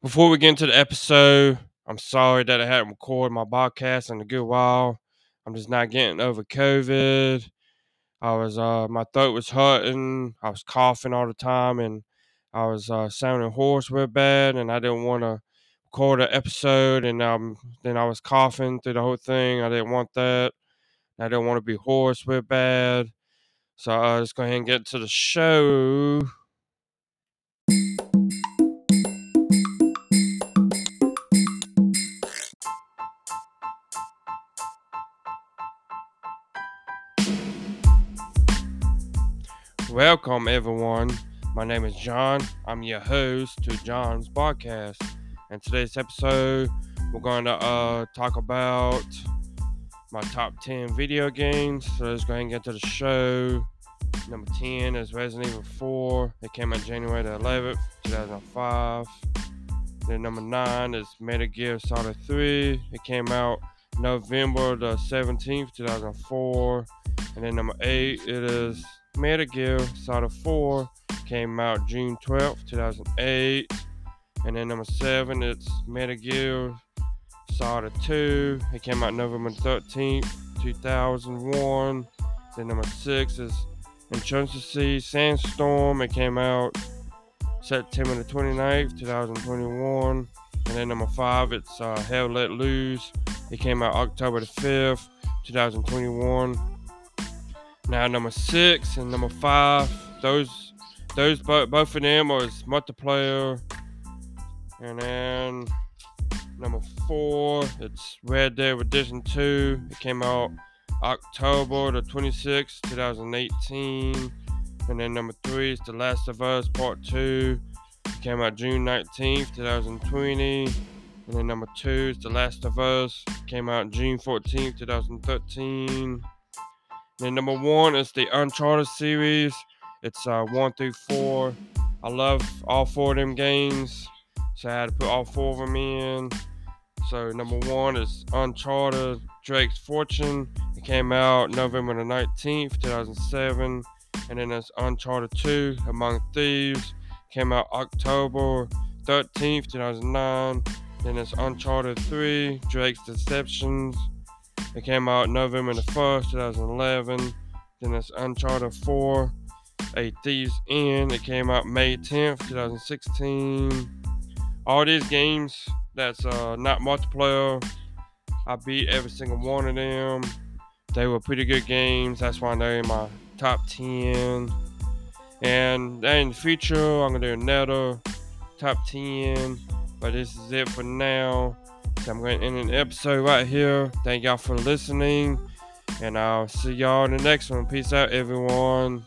Before we get into the episode, I'm sorry that I hadn't recorded my podcast in a good while. I'm just not getting over COVID. I was uh my throat was hurting. I was coughing all the time, and I was uh, sounding hoarse real bad, and I didn't want to record an episode. And um, then I was coughing through the whole thing. I didn't want that. I didn't want to be hoarse real bad. So uh, let's go ahead and get to the show. Welcome, everyone. My name is John. I'm your host to John's podcast. And today's episode, we're going to uh, talk about my top 10 video games. So let's go ahead and get to the show. Number 10 is Resident Evil 4. It came out January the 11th, 2005. Then number 9 is Metal Gear Solid 3. It came out November the 17th, 2004. And then number 8, it is Metal Gear Solid 4 came out June 12th, 2008. And then number 7, it's Metal Gear Solid 2. It came out November 13th, 2001. Then number 6 is Insurgency Sandstorm. It came out September the 29th, 2021. And then number 5, it's uh, Hell Let Loose. It came out October the 5th, 2021. Now number six and number five, those those both both of them was multiplayer. And then number four, it's Red Dead Redemption 2. It came out October the 26th, 2018. And then number three is The Last of Us Part 2. It came out June 19th, 2020. And then number two is The Last of Us. It came out June 14th, 2013. Then number one is the Uncharted series. It's uh, one through four. I love all four of them games, so I had to put all four of them in. So number one is Uncharted Drake's Fortune. It came out November the 19th, 2007. And then there's Uncharted 2 Among Thieves. Came out October 13th, 2009. Then there's Uncharted 3 Drake's Deceptions. It came out November the 1st, 2011. Then it's Uncharted 4, A Thief's End. It came out May 10th, 2016. All these games that's uh, not multiplayer, I beat every single one of them. They were pretty good games. That's why they're in my top 10. And in the future, I'm going to do another top 10. But this is it for now. I'm going to end an episode right here. Thank y'all for listening. And I'll see y'all in the next one. Peace out, everyone.